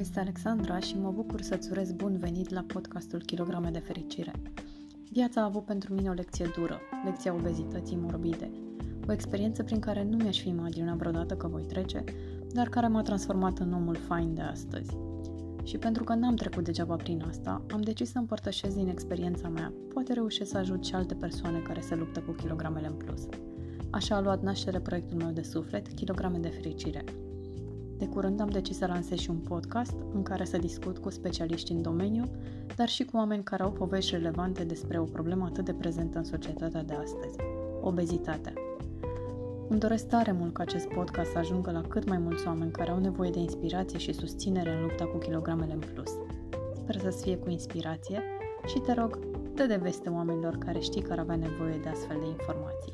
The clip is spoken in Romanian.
este Alexandra și mă bucur să-ți urez bun venit la podcastul Kilograme de Fericire. Viața a avut pentru mine o lecție dură, lecția obezității morbide, o experiență prin care nu mi-aș fi imaginat vreodată că voi trece, dar care m-a transformat în omul fain de astăzi. Și pentru că n-am trecut degeaba prin asta, am decis să împărtășesc din experiența mea, poate reușesc să ajut și alte persoane care se luptă cu kilogramele în plus. Așa a luat naștere proiectul meu de suflet, Kilograme de Fericire – de curând am decis să lansez și un podcast în care să discut cu specialiști în domeniu, dar și cu oameni care au povești relevante despre o problemă atât de prezentă în societatea de astăzi, obezitatea. Îmi doresc tare mult ca acest podcast să ajungă la cât mai mulți oameni care au nevoie de inspirație și susținere în lupta cu kilogramele în plus. Sper să-ți fie cu inspirație și te rog, dă de veste oamenilor care știi că ar avea nevoie de astfel de informații.